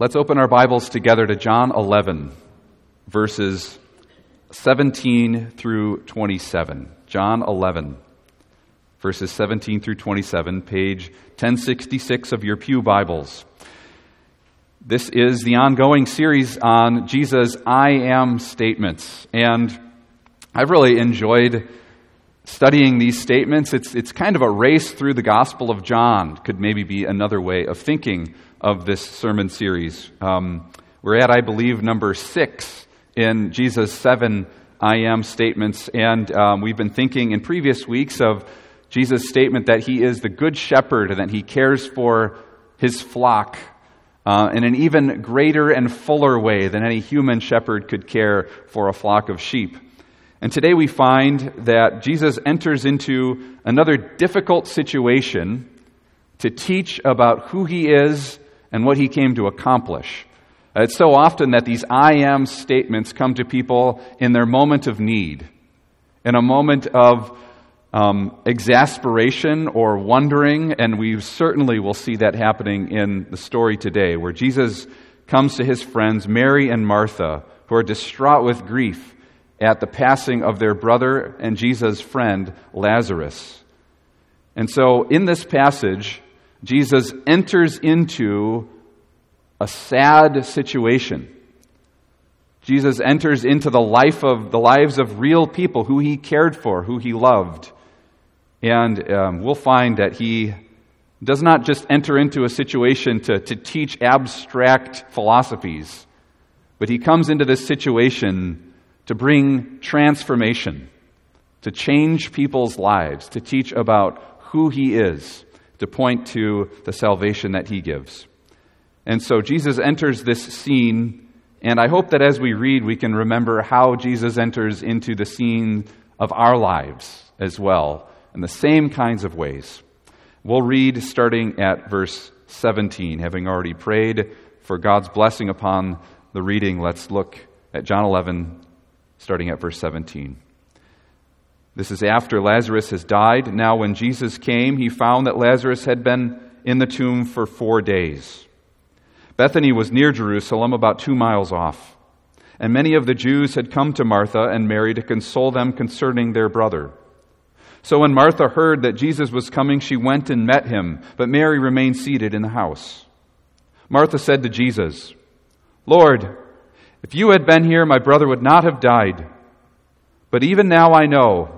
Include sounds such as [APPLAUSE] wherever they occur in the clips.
Let's open our Bibles together to John 11, verses 17 through 27. John 11, verses 17 through 27, page 1066 of your Pew Bibles. This is the ongoing series on Jesus' I am statements. And I've really enjoyed studying these statements. It's, it's kind of a race through the Gospel of John, could maybe be another way of thinking of this sermon series. Um, we're at, I believe, number six in Jesus' seven I am statements. And um, we've been thinking in previous weeks of Jesus' statement that he is the good shepherd and that he cares for his flock uh, in an even greater and fuller way than any human shepherd could care for a flock of sheep. And today we find that Jesus enters into another difficult situation to teach about who he is and what he came to accomplish. It's so often that these I am statements come to people in their moment of need, in a moment of um, exasperation or wondering, and we certainly will see that happening in the story today, where Jesus comes to his friends, Mary and Martha, who are distraught with grief at the passing of their brother and Jesus' friend, Lazarus. And so, in this passage, Jesus enters into a sad situation. Jesus enters into the life of the lives of real people who he cared for, who he loved. And um, we'll find that he does not just enter into a situation to, to teach abstract philosophies, but he comes into this situation to bring transformation, to change people's lives, to teach about who he is to point to the salvation that he gives. And so Jesus enters this scene, and I hope that as we read, we can remember how Jesus enters into the scene of our lives as well, in the same kinds of ways. We'll read starting at verse 17. Having already prayed for God's blessing upon the reading, let's look at John 11, starting at verse 17. This is after Lazarus has died. Now, when Jesus came, he found that Lazarus had been in the tomb for four days. Bethany was near Jerusalem, about two miles off. And many of the Jews had come to Martha and Mary to console them concerning their brother. So when Martha heard that Jesus was coming, she went and met him, but Mary remained seated in the house. Martha said to Jesus, Lord, if you had been here, my brother would not have died. But even now I know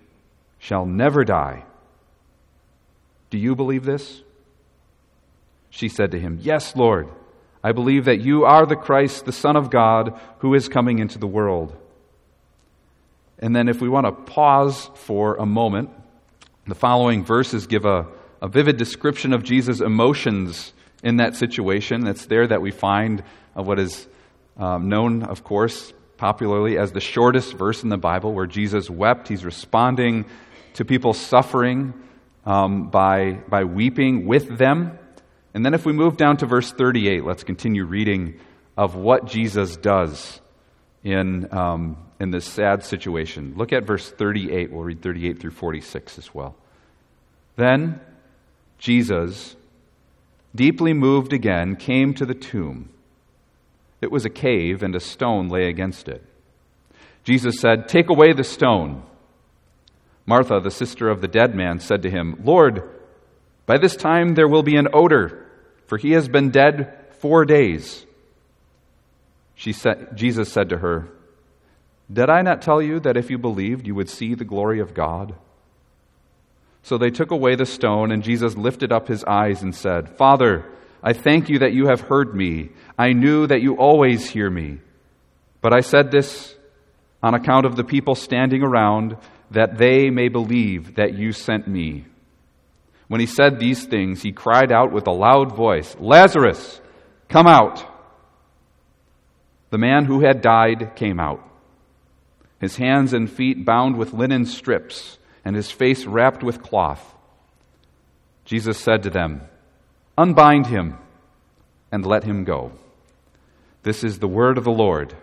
shall never die. Do you believe this? She said to him, Yes, Lord. I believe that you are the Christ, the Son of God, who is coming into the world. And then, if we want to pause for a moment, the following verses give a, a vivid description of Jesus' emotions in that situation. It's there that we find what is um, known, of course, popularly as the shortest verse in the Bible, where Jesus wept. He's responding to people suffering um, by, by weeping with them. And then if we move down to verse 38, let's continue reading of what Jesus does in, um, in this sad situation. Look at verse 38. We'll read 38 through 46 as well. Then Jesus, deeply moved again, came to the tomb. It was a cave, and a stone lay against it. Jesus said, Take away the stone. Martha, the sister of the dead man, said to him, Lord, by this time there will be an odor, for he has been dead four days. She said, Jesus said to her, Did I not tell you that if you believed, you would see the glory of God? So they took away the stone, and Jesus lifted up his eyes and said, Father, I thank you that you have heard me. I knew that you always hear me. But I said this on account of the people standing around that they may believe that you sent me. When he said these things, he cried out with a loud voice, Lazarus, come out. the man who had died came out, his hands and feet bound with linen strips, and his face wrapped with cloth. Jesus said to them, Unbind him and let him go. This is the word of the Lord.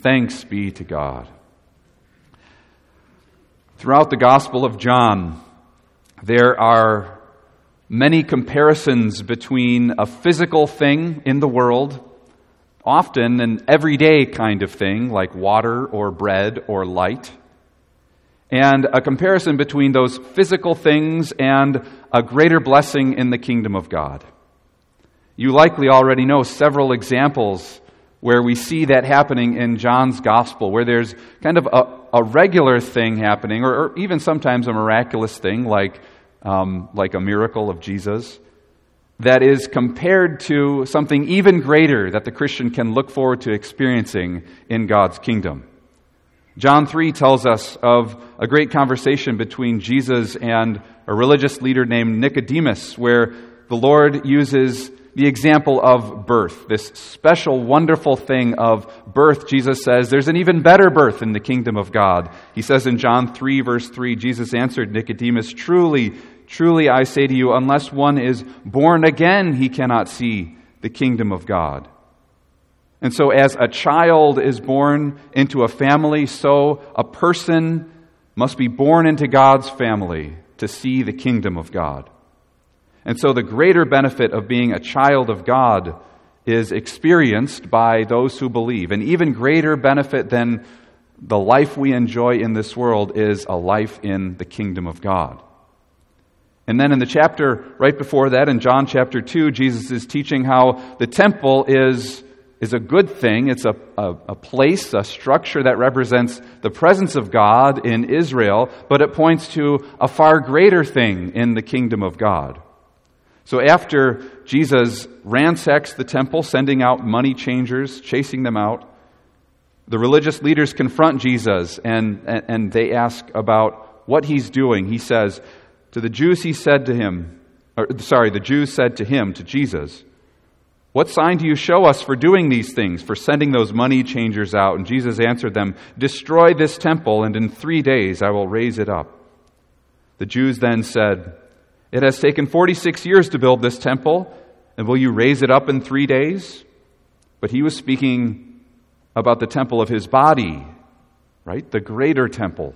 Thanks be to God. Throughout the Gospel of John, there are many comparisons between a physical thing in the world, often an everyday kind of thing like water or bread or light, and a comparison between those physical things and a greater blessing in the kingdom of God. You likely already know several examples where we see that happening in John's gospel, where there's kind of a, a regular thing happening, or, or, even sometimes a miraculous thing like, um, like a miracle of Jesus, that is compared to something even greater that the Christian can look forward to experiencing in God's kingdom. John 3 tells us of a great conversation between Jesus and a religious leader named Nicodemus, where the Lord uses the example of birth, this special, wonderful thing of birth. Jesus says, There's an even better birth in the kingdom of God. He says in John 3, verse 3, Jesus answered Nicodemus, Truly, truly I say to you, unless one is born again, he cannot see the kingdom of God. And so, as a child is born into a family, so a person must be born into God's family to see the kingdom of God. And so the greater benefit of being a child of God is experienced by those who believe. An even greater benefit than the life we enjoy in this world is a life in the kingdom of God. And then in the chapter right before that, in John chapter 2, Jesus is teaching how the temple is, is a good thing. It's a, a, a, place, a structure that represents the presence of God in Israel, but it points to a far greater thing in the kingdom of God. So after Jesus ransacks the temple, sending out money changers, chasing them out, the religious leaders confront Jesus and, and, and, they ask about what he's doing. He says, To the Jews, he said to him, or, sorry, the Jews said to him, to Jesus, What sign do you show us for doing these things, for sending those money changers out? And Jesus answered them, Destroy this temple, and in three days I will raise it up. The Jews then said, it has taken 46 years to build this temple, and will you raise it up in three days? But he was speaking about the temple of his body, right? The greater temple.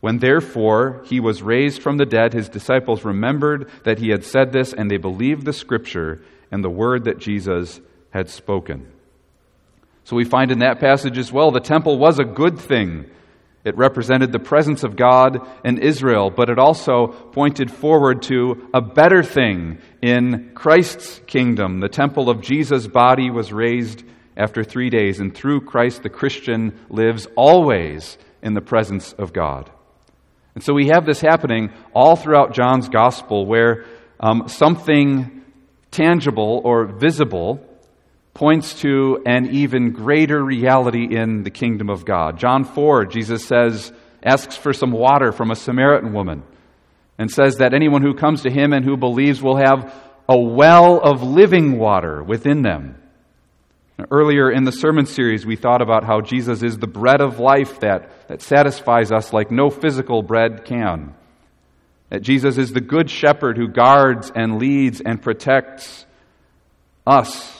When therefore he was raised from the dead, his disciples remembered that he had said this, and they believed the scripture and the word that Jesus had spoken. So we find in that passage as well the temple was a good thing it represented the presence of God in Israel, but it also pointed forward to a better thing in Christ's kingdom. The temple of Jesus' body was raised after three days, and through Christ, the Christian lives always in the presence of God. And so we have this happening all throughout John's gospel where um, something tangible or visible points to an even greater reality in the kingdom of God. John 4, Jesus says, asks for some water from a Samaritan woman and says that anyone who comes to him and who believes will have a well of living water within them. Earlier in the sermon series, we thought about how Jesus is the bread of life that, that satisfies us like no physical bread can. That Jesus is the good shepherd who guards and leads and protects us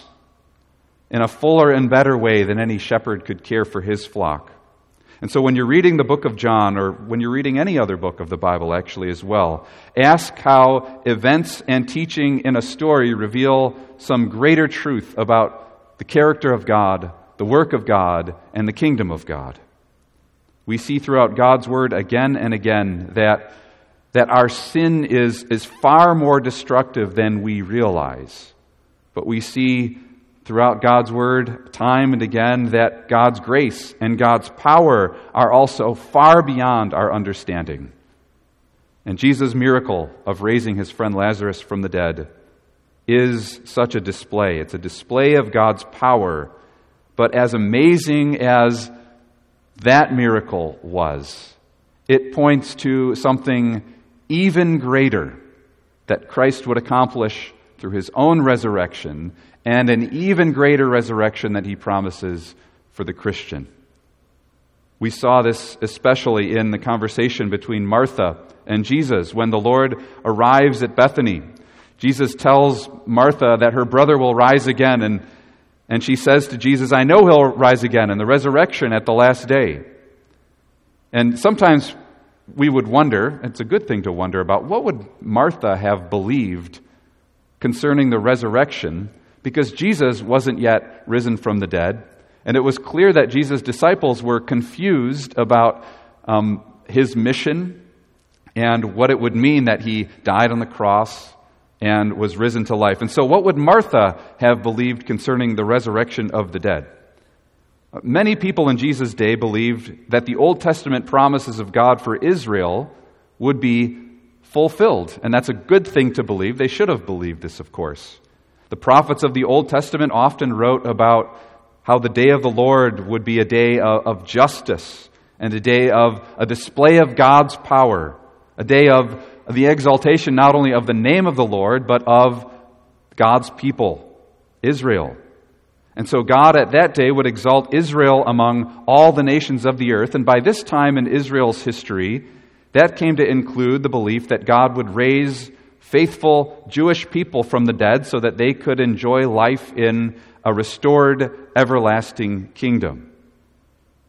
in a fuller and better way than any shepherd could care for his flock. And so when you're reading the book of John, or when you're reading any other book of the Bible actually as well, ask how events and teaching in a story reveal some greater truth about the character of God, the work of God, and the kingdom of God. We see throughout God's word again and again that, that our sin is, is far more destructive than we realize. But we see throughout God's Word time and again that God's grace and God's power are also far beyond our understanding. And Jesus' miracle of raising his friend Lazarus from the dead is such a display. It's a display of God's power. But as amazing as that miracle was, it points to something even greater that Christ would accomplish through his own resurrection and an even greater resurrection that he promises for the Christian. We saw this especially in the conversation between Martha and Jesus when the Lord arrives at Bethany. Jesus tells Martha that her brother will rise again, and, and she says to Jesus, I know he'll rise again in the resurrection at the last day. And sometimes we would wonder, it's a good thing to wonder about, what would Martha have believed concerning the resurrection? Because Jesus wasn't yet risen from the dead. And it was clear that Jesus' disciples were confused about um, his mission and what it would mean that he died on the cross and was risen to life. And so, what would Martha have believed concerning the resurrection of the dead? Many people in Jesus' day believed that the Old Testament promises of God for Israel would be fulfilled. And that's a good thing to believe. They should have believed this, of course. The prophets of the Old Testament often wrote about how the day of the Lord would be a day of justice and a day of a display of God's power, a day of the exaltation not only of the name of the Lord, but of God's people, Israel. And so God at that day would exalt Israel among all the nations of the earth. And by this time in Israel's history, that came to include the belief that God would raise faithful Jewish people from the dead so that they could enjoy life in a restored, everlasting kingdom.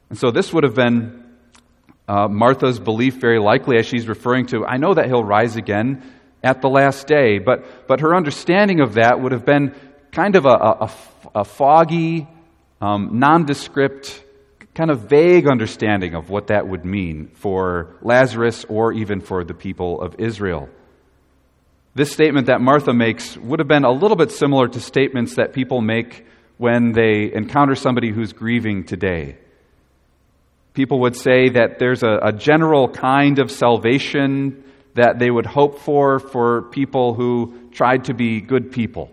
And so this would have been uh, Martha's belief, very likely, as she's referring to, I know that he'll rise again at the last day. But, but her understanding of that would have been kind of a, a, a foggy, um, nondescript, kind of vague understanding of what that would mean for Lazarus or even for the people of Israel. This statement that Martha makes would have been a little bit similar to statements that people make when they encounter somebody who's grieving today. People would say that there's a, a general kind of salvation that they would hope for for people who tried to be good people.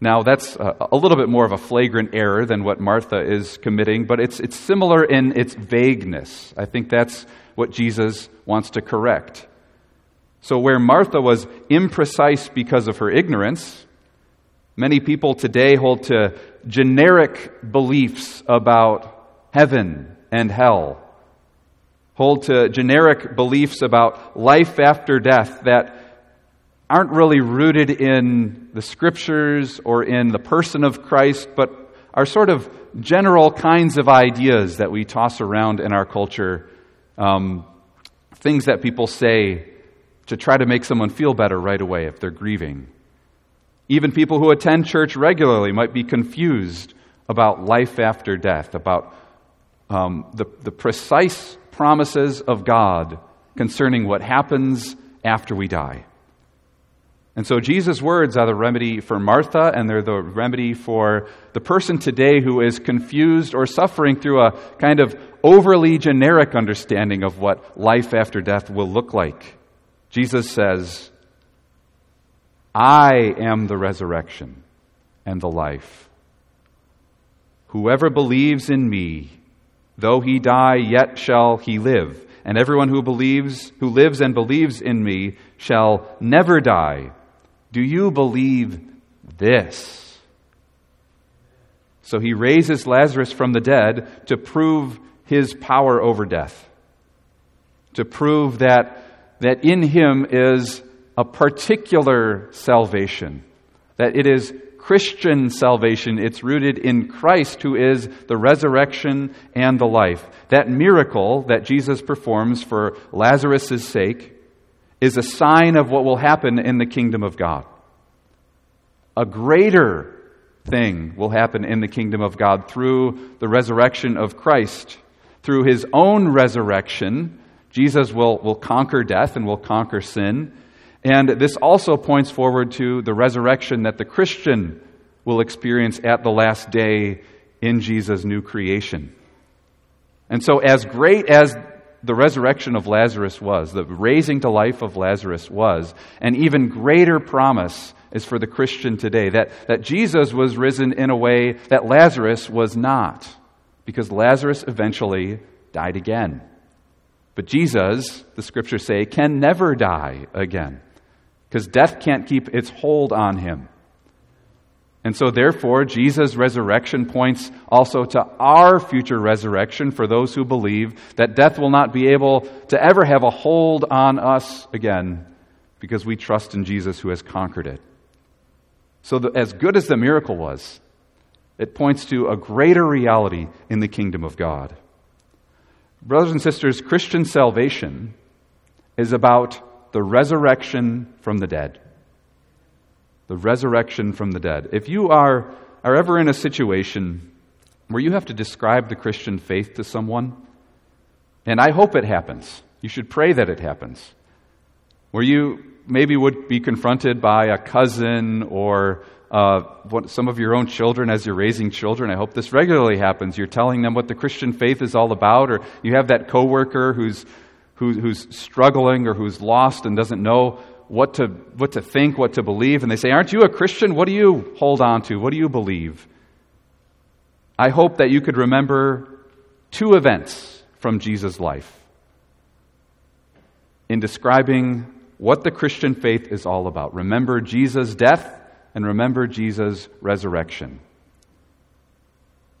Now, that's a, a, little bit more of a flagrant error than what Martha is committing, but it's, it's similar in its vagueness. I think that's what Jesus wants to correct. So, where Martha was imprecise because of her ignorance, many people today hold to generic beliefs about heaven and hell, hold to generic beliefs about life after death that aren't really rooted in the scriptures or in the person of Christ, but are sort of general kinds of ideas that we toss around in our culture, um, things that people say to try to make someone feel better right away if they're grieving. Even people who attend church regularly might be confused about life after death, about um, the, the precise promises of God concerning what happens after we die. And so Jesus' words are the remedy for Martha, and they're the remedy for the person today who is confused or suffering through a kind of overly generic understanding of what life after death will look like. Jesus says, I am the resurrection and the life. Whoever believes in me, though he die, yet shall he live. And everyone who believes, who lives and believes in me, shall never die. Do you believe this? So he raises Lazarus from the dead to prove his power over death, to prove that that in him is a particular salvation, that it is Christian salvation. It's rooted in Christ, who is the resurrection and the life. That miracle that Jesus performs for Lazarus' sake is a sign of what will happen in the kingdom of God. A greater thing will happen in the kingdom of God through the resurrection of Christ. Through his own resurrection, Jesus will, will conquer death and will conquer sin. And this also points forward to the resurrection that the Christian will experience at the last day in Jesus' new creation. And so, as great as the resurrection of Lazarus was, the raising to life of Lazarus was, an even greater promise is for the Christian today that, that Jesus was risen in a way that Lazarus was not, because Lazarus eventually died again. But Jesus, the scriptures say, can never die again because death can't keep its hold on him. And so, therefore, Jesus' resurrection points also to our future resurrection for those who believe that death will not be able to ever have a hold on us again because we trust in Jesus who has conquered it. So, the, as good as the miracle was, it points to a greater reality in the kingdom of God. Brothers and sisters, Christian salvation is about the resurrection from the dead the resurrection from the dead. If you are, are ever in a situation where you have to describe the Christian faith to someone, and I hope it happens, you should pray that it happens, where you maybe would be confronted by a cousin or uh, some of your own children as you're raising children. I hope this regularly happens. You're telling them what the Christian faith is all about, or you have that coworker who's, who, who's struggling or who's lost and doesn't know what to, what to think, what to believe, and they say, Aren't you a Christian? What do you hold on to? What do you believe? I hope that you could remember two events from Jesus' life in describing what the Christian faith is all about. Remember Jesus' death and remember Jesus' resurrection.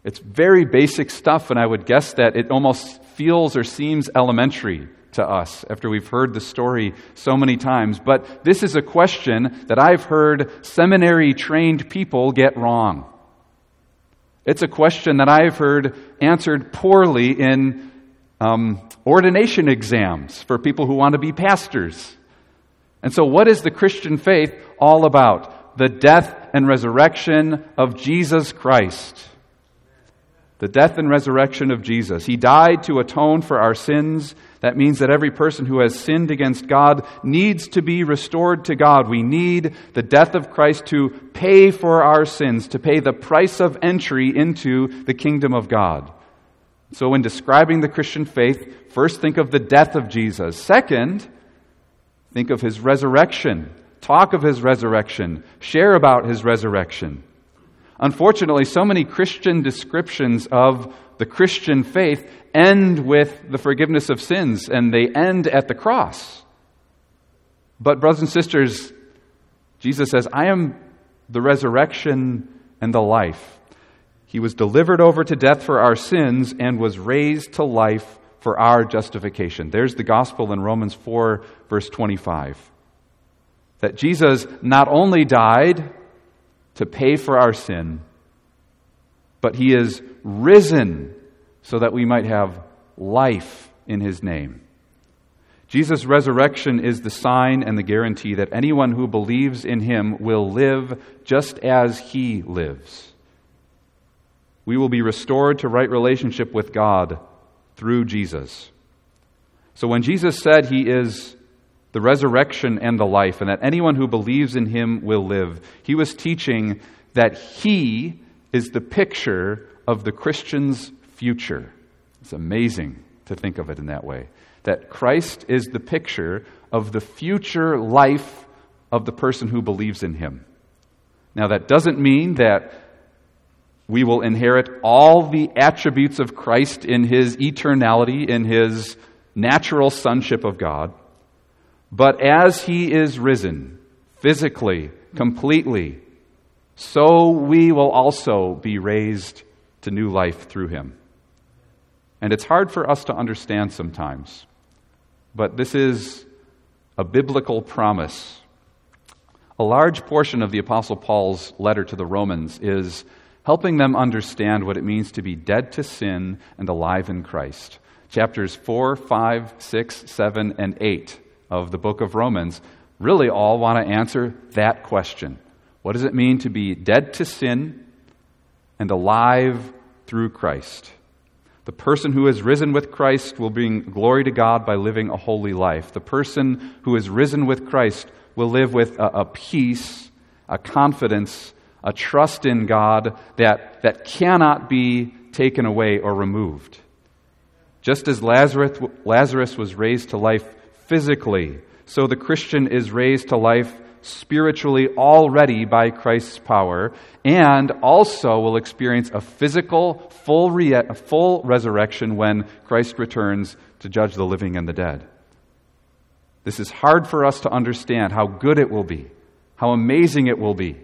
It's very basic stuff, and I would guess that it almost feels or seems elementary to us after we've heard the story so many times. But this is a question that I've heard seminary trained people get wrong. It's a question that I've heard answered poorly in um, ordination exams for people who want to be pastors. And so, what is the Christian faith all about? The death and resurrection of Jesus Christ. The death and resurrection of Jesus. He died to atone for our sins that means that every person who has sinned against God needs to be restored to God. We need the death of Christ to pay for our sins, to pay the price of entry into the kingdom of God. So, when describing the Christian faith, first think of the death of Jesus. Second, think of his resurrection. Talk of his resurrection. Share about his resurrection. Unfortunately, so many Christian descriptions of the Christian faith end with the forgiveness of sins and they end at the cross. But, brothers and sisters, Jesus says, I am the resurrection and the life. He was delivered over to death for our sins and was raised to life for our justification. There's the gospel in Romans 4, verse 25. That Jesus not only died to pay for our sin, but he is risen so that we might have life in his name. Jesus' resurrection is the sign and the guarantee that anyone who believes in him will live just as he lives. We will be restored to right relationship with God through Jesus. So when Jesus said he is the resurrection and the life, and that anyone who believes in him will live, he was teaching that he is the picture of the Christian's future. It's amazing to think of it in that way. That Christ is the picture of the future life of the person who believes in him. Now, that doesn't mean that we will inherit all the attributes of Christ in his eternality, in his natural sonship of God. But as he is risen, physically, completely, so we will also be raised to new life through him. And it's hard for us to understand sometimes, but this is a biblical promise. A large portion of the Apostle Paul's letter to the Romans is helping them understand what it means to be dead to sin and alive in Christ. Chapters 4, 5, 6, 7, and 8 of the book of Romans really all want to answer that question. What does it mean to be dead to sin and alive through Christ? The person who has risen with Christ will bring glory to God by living a holy life. The person who is risen with Christ will live with a, a peace, a confidence, a trust in God that, that cannot be taken away or removed. Just as Lazarus, Lazarus was raised to life physically, so the Christian is raised to life spiritually already by Christ's power, and also will experience a physical, full, re- full resurrection when Christ returns to judge the living and the dead. This is hard for us to understand how good it will be, how amazing it will be,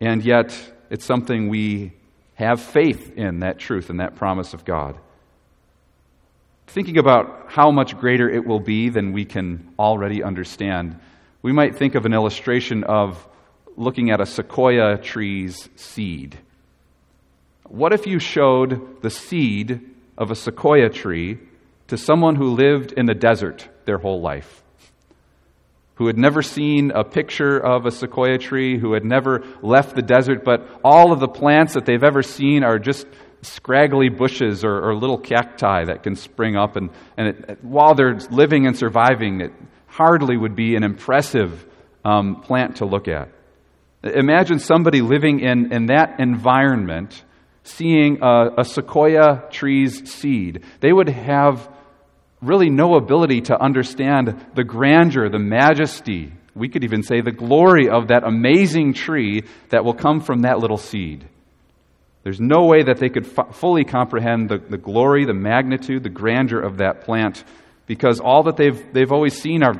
and yet it's something we have faith in that truth and that promise of God. Thinking about how much greater it will be than we can already understand, we might think of an illustration of looking at a sequoia tree's seed. What if you showed the seed of a sequoia tree to someone who lived in the desert their whole life? who had never seen a picture of a sequoia tree, who had never left the desert, but all of the plants that they've ever seen are just scraggly bushes or, or little cacti that can spring up. And, and it, while they're living and surviving, it hardly would be an impressive um, plant to look at. Imagine somebody living in, in that environment seeing a, a sequoia tree's seed. They would have really no ability to understand the grandeur, the majesty, we could even say the glory of that amazing tree that will come from that little seed. There's no way that they could f- fully comprehend the, the glory, the magnitude, the grandeur of that plant because all that they've, they've always seen are,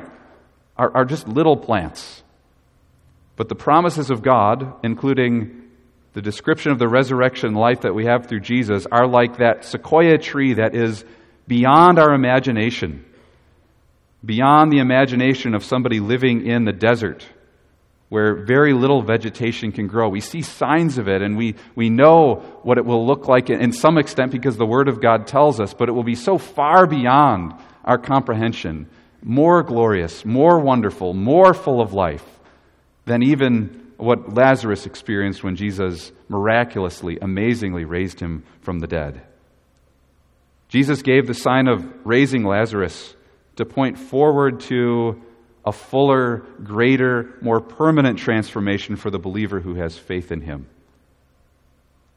are, are just little plants. But the promises of God, including the description of the resurrection life that we have through Jesus, are like that sequoia tree that is beyond our imagination, beyond the imagination of somebody living in the desert where very little vegetation can grow. We see signs of it and we, we know what it will look like in some extent because the Word of God tells us, but it will be so far beyond our comprehension, more glorious, more wonderful, more full of life than even what Lazarus experienced when Jesus miraculously, amazingly raised him from the dead. Jesus gave the sign of raising Lazarus to point forward to a fuller, greater, more permanent transformation for the believer who has faith in him.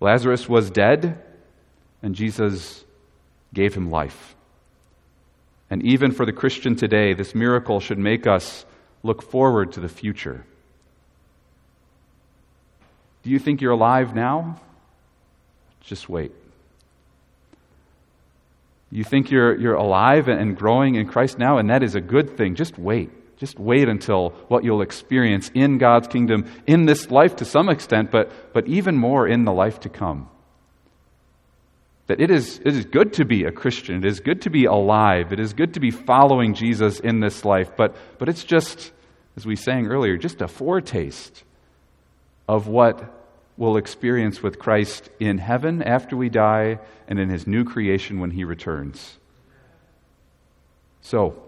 Lazarus was dead, and Jesus gave him life. And even for the Christian today, this miracle should make us look forward to the future. Do you think you're alive now? Just wait. You think you're, you're alive and growing in Christ now, and that is a good thing. Just wait. Just wait until what you'll experience in God's kingdom in this life to some extent, but, but even more in the life to come. That it is, it is good to be a Christian. It is good to be alive. It is good to be following Jesus in this life, but, but it's just, as we sang earlier, just a foretaste of what we'll experience with Christ in heaven after we die and in his new creation when he returns. So,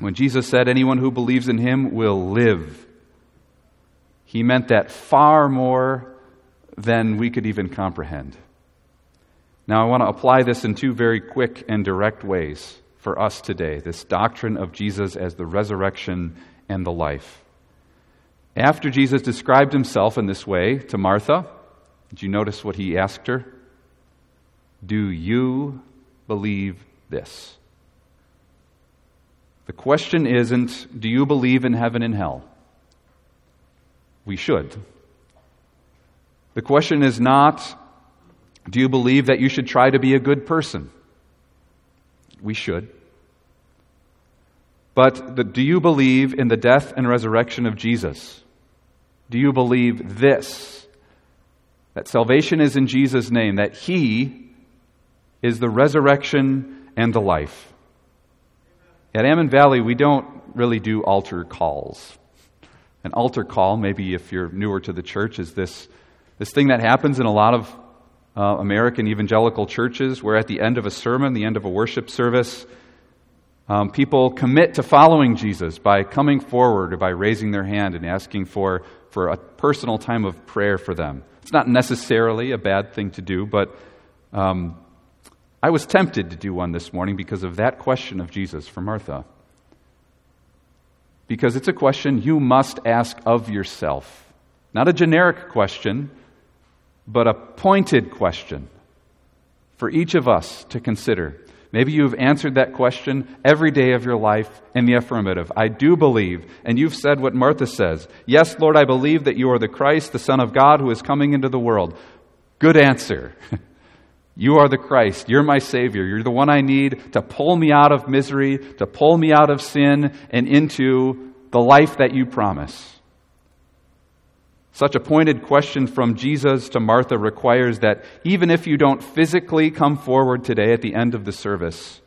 when Jesus said, Anyone who believes in him will live, he meant that far more than we could even comprehend. Now, I want to apply this in two very quick and direct ways for us today this doctrine of Jesus as the resurrection and the life. After Jesus described himself in this way to Martha, did you notice what he asked her? Do you believe this? The question isn't, do you believe in heaven and hell? We should. The question is not, do you believe that you should try to be a good person? We should. But the, do you believe in the death and resurrection of Jesus? Do you believe this? That salvation is in Jesus' name, that He is the resurrection and the life. At Ammon Valley, we don't really do altar calls. An altar call, maybe if you're newer to the church, is this, this thing that happens in a lot of uh, American evangelical churches where at the end of a sermon, the end of a worship service, um, people commit to following Jesus by coming forward or by raising their hand and asking for, for a personal time of prayer for them. It's not necessarily a bad thing to do, but um, I was tempted to do one this morning because of that question of Jesus for Martha. Because it's a question you must ask of yourself. Not a generic question, but a pointed question for each of us to consider. Maybe you've answered that question every day of your life in the affirmative. I do believe. And you've said what Martha says Yes, Lord, I believe that you are the Christ, the Son of God, who is coming into the world. Good answer. [LAUGHS] you are the Christ. You're my Savior. You're the one I need to pull me out of misery, to pull me out of sin, and into the life that you promise. Such a pointed question from Jesus to Martha requires that even if you don't physically come forward today at the end of the service,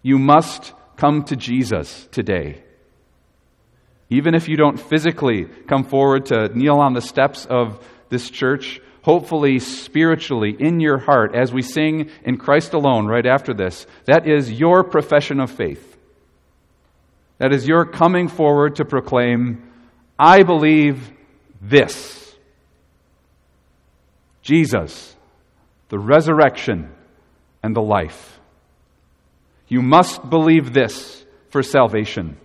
you must come to Jesus today. Even if you don't physically come forward to kneel on the steps of this church, hopefully spiritually in your heart, as we sing in Christ alone right after this, that is your profession of faith. That is your coming forward to proclaim, I believe this Jesus, the resurrection, and the life. You must believe this for salvation.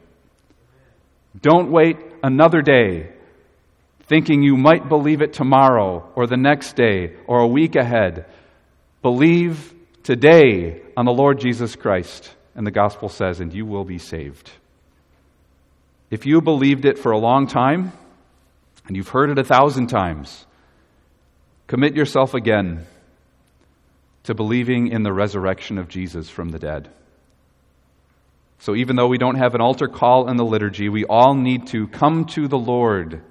Don't wait another day thinking you might believe it tomorrow or the next day or a week ahead. Believe today on the Lord Jesus Christ. And the gospel says, and you will be saved. If you believed it for a long time, and you've heard it a thousand times, commit yourself again to believing in the resurrection of Jesus from the dead. So, even though we don't have an altar call in the liturgy, we all need to come to the Lord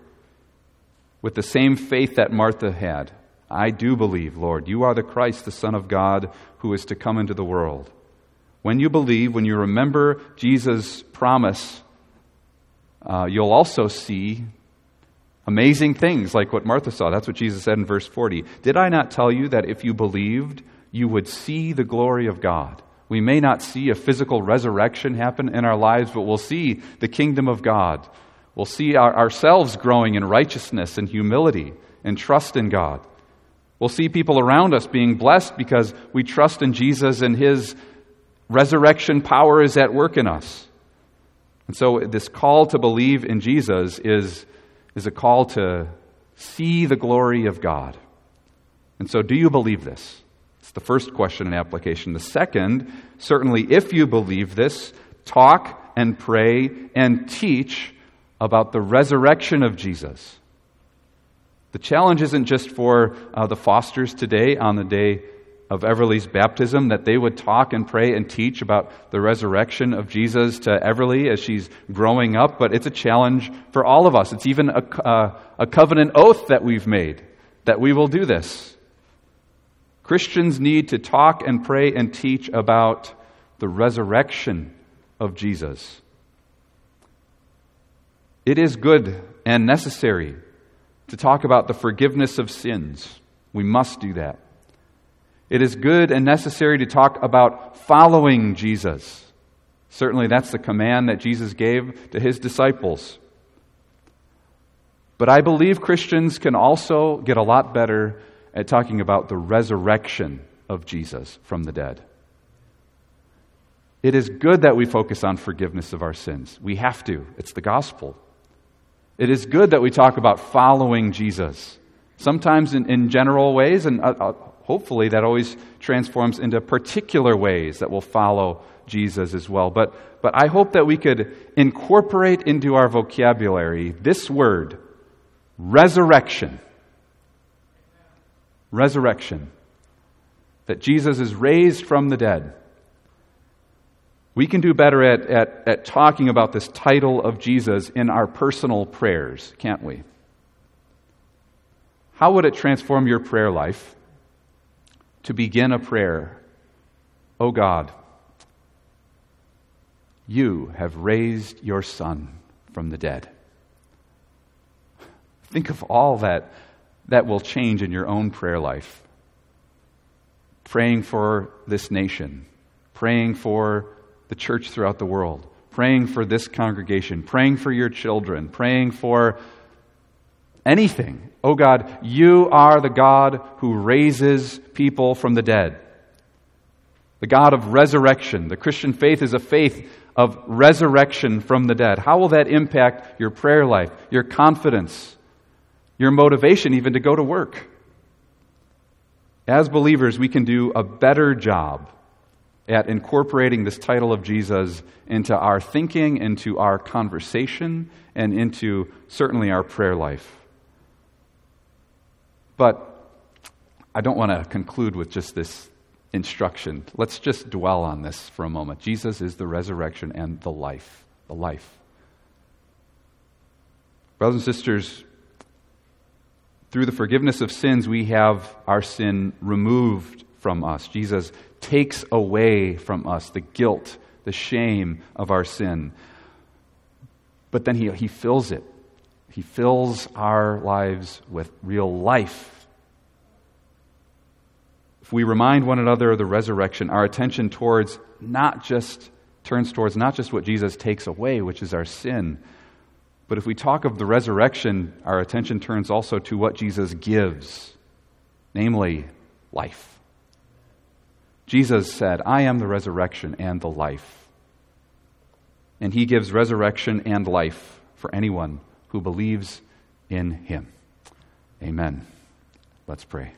with the same faith that Martha had. I do believe, Lord, you are the Christ, the Son of God, who is to come into the world. When you believe, when you remember Jesus' promise, uh, you'll also see amazing things like what Martha saw. That's what Jesus said in verse 40. Did I not tell you that if you believed, you would see the glory of God? We may not see a physical resurrection happen in our lives, but we'll see the kingdom of God. We'll see our, ourselves growing in righteousness and humility and trust in God. We'll see people around us being blessed because we trust in Jesus and His resurrection power is at work in us. And so, this call to believe in Jesus is, is a call to see the glory of God. And so, do you believe this? It's the first question and application. The second, certainly if you believe this, talk and pray and teach about the resurrection of Jesus. The challenge isn't just for uh, the Fosters today on the day of Everly's baptism that they would talk and pray and teach about the resurrection of Jesus to Everly as she's growing up, but it's a challenge for all of us. It's even a, uh, a covenant oath that we've made that we will do this. Christians need to talk and pray and teach about the resurrection of Jesus. It is good and necessary to talk about the forgiveness of sins. We must do that. It is good and necessary to talk about following Jesus. Certainly, that's the command that Jesus gave to his disciples. But I believe Christians can also get a lot better at talking about the resurrection of Jesus from the dead. It is good that we focus on forgiveness of our sins. We have to, it's the gospel. It is good that we talk about following Jesus, sometimes in, in general ways, and uh, uh, hopefully that always transforms into particular ways that will follow Jesus as well. But, but I hope that we could incorporate into our vocabulary this word, resurrection resurrection, that Jesus is raised from the dead. We can do better at, at, at talking about this title of Jesus in our personal prayers, can't we? How would it transform your prayer life to begin a prayer? Oh God, you have raised your Son from the dead. Think of all that that will change in your own prayer life. Praying for this nation, praying for the church throughout the world, praying for this congregation, praying for your children, praying for anything. Oh God, you are the God who raises people from the dead. The God of resurrection. The Christian faith is a faith of resurrection from the dead. How will that impact your prayer life, your confidence, your motivation even to go to work. As believers, we can do a better job at incorporating this title of Jesus into our thinking, into our conversation, and into certainly our prayer life. But I don't want to conclude with just this instruction. Let's just dwell on this for a moment. Jesus is the resurrection and the life. The life. Brothers and sisters, Through the forgiveness of sins, we have our sin removed from us. Jesus takes away from us the guilt, the shame of our sin. But then he, he fills it. He fills our lives with real life. If we remind one another of the resurrection, our attention towards not just turns towards not just what Jesus takes away, which is our sin, but if we talk of the resurrection, our attention turns also to what Jesus gives, namely life. Jesus said, I am the resurrection and the life. And he gives resurrection and life for anyone who believes in him. Amen. Let's pray.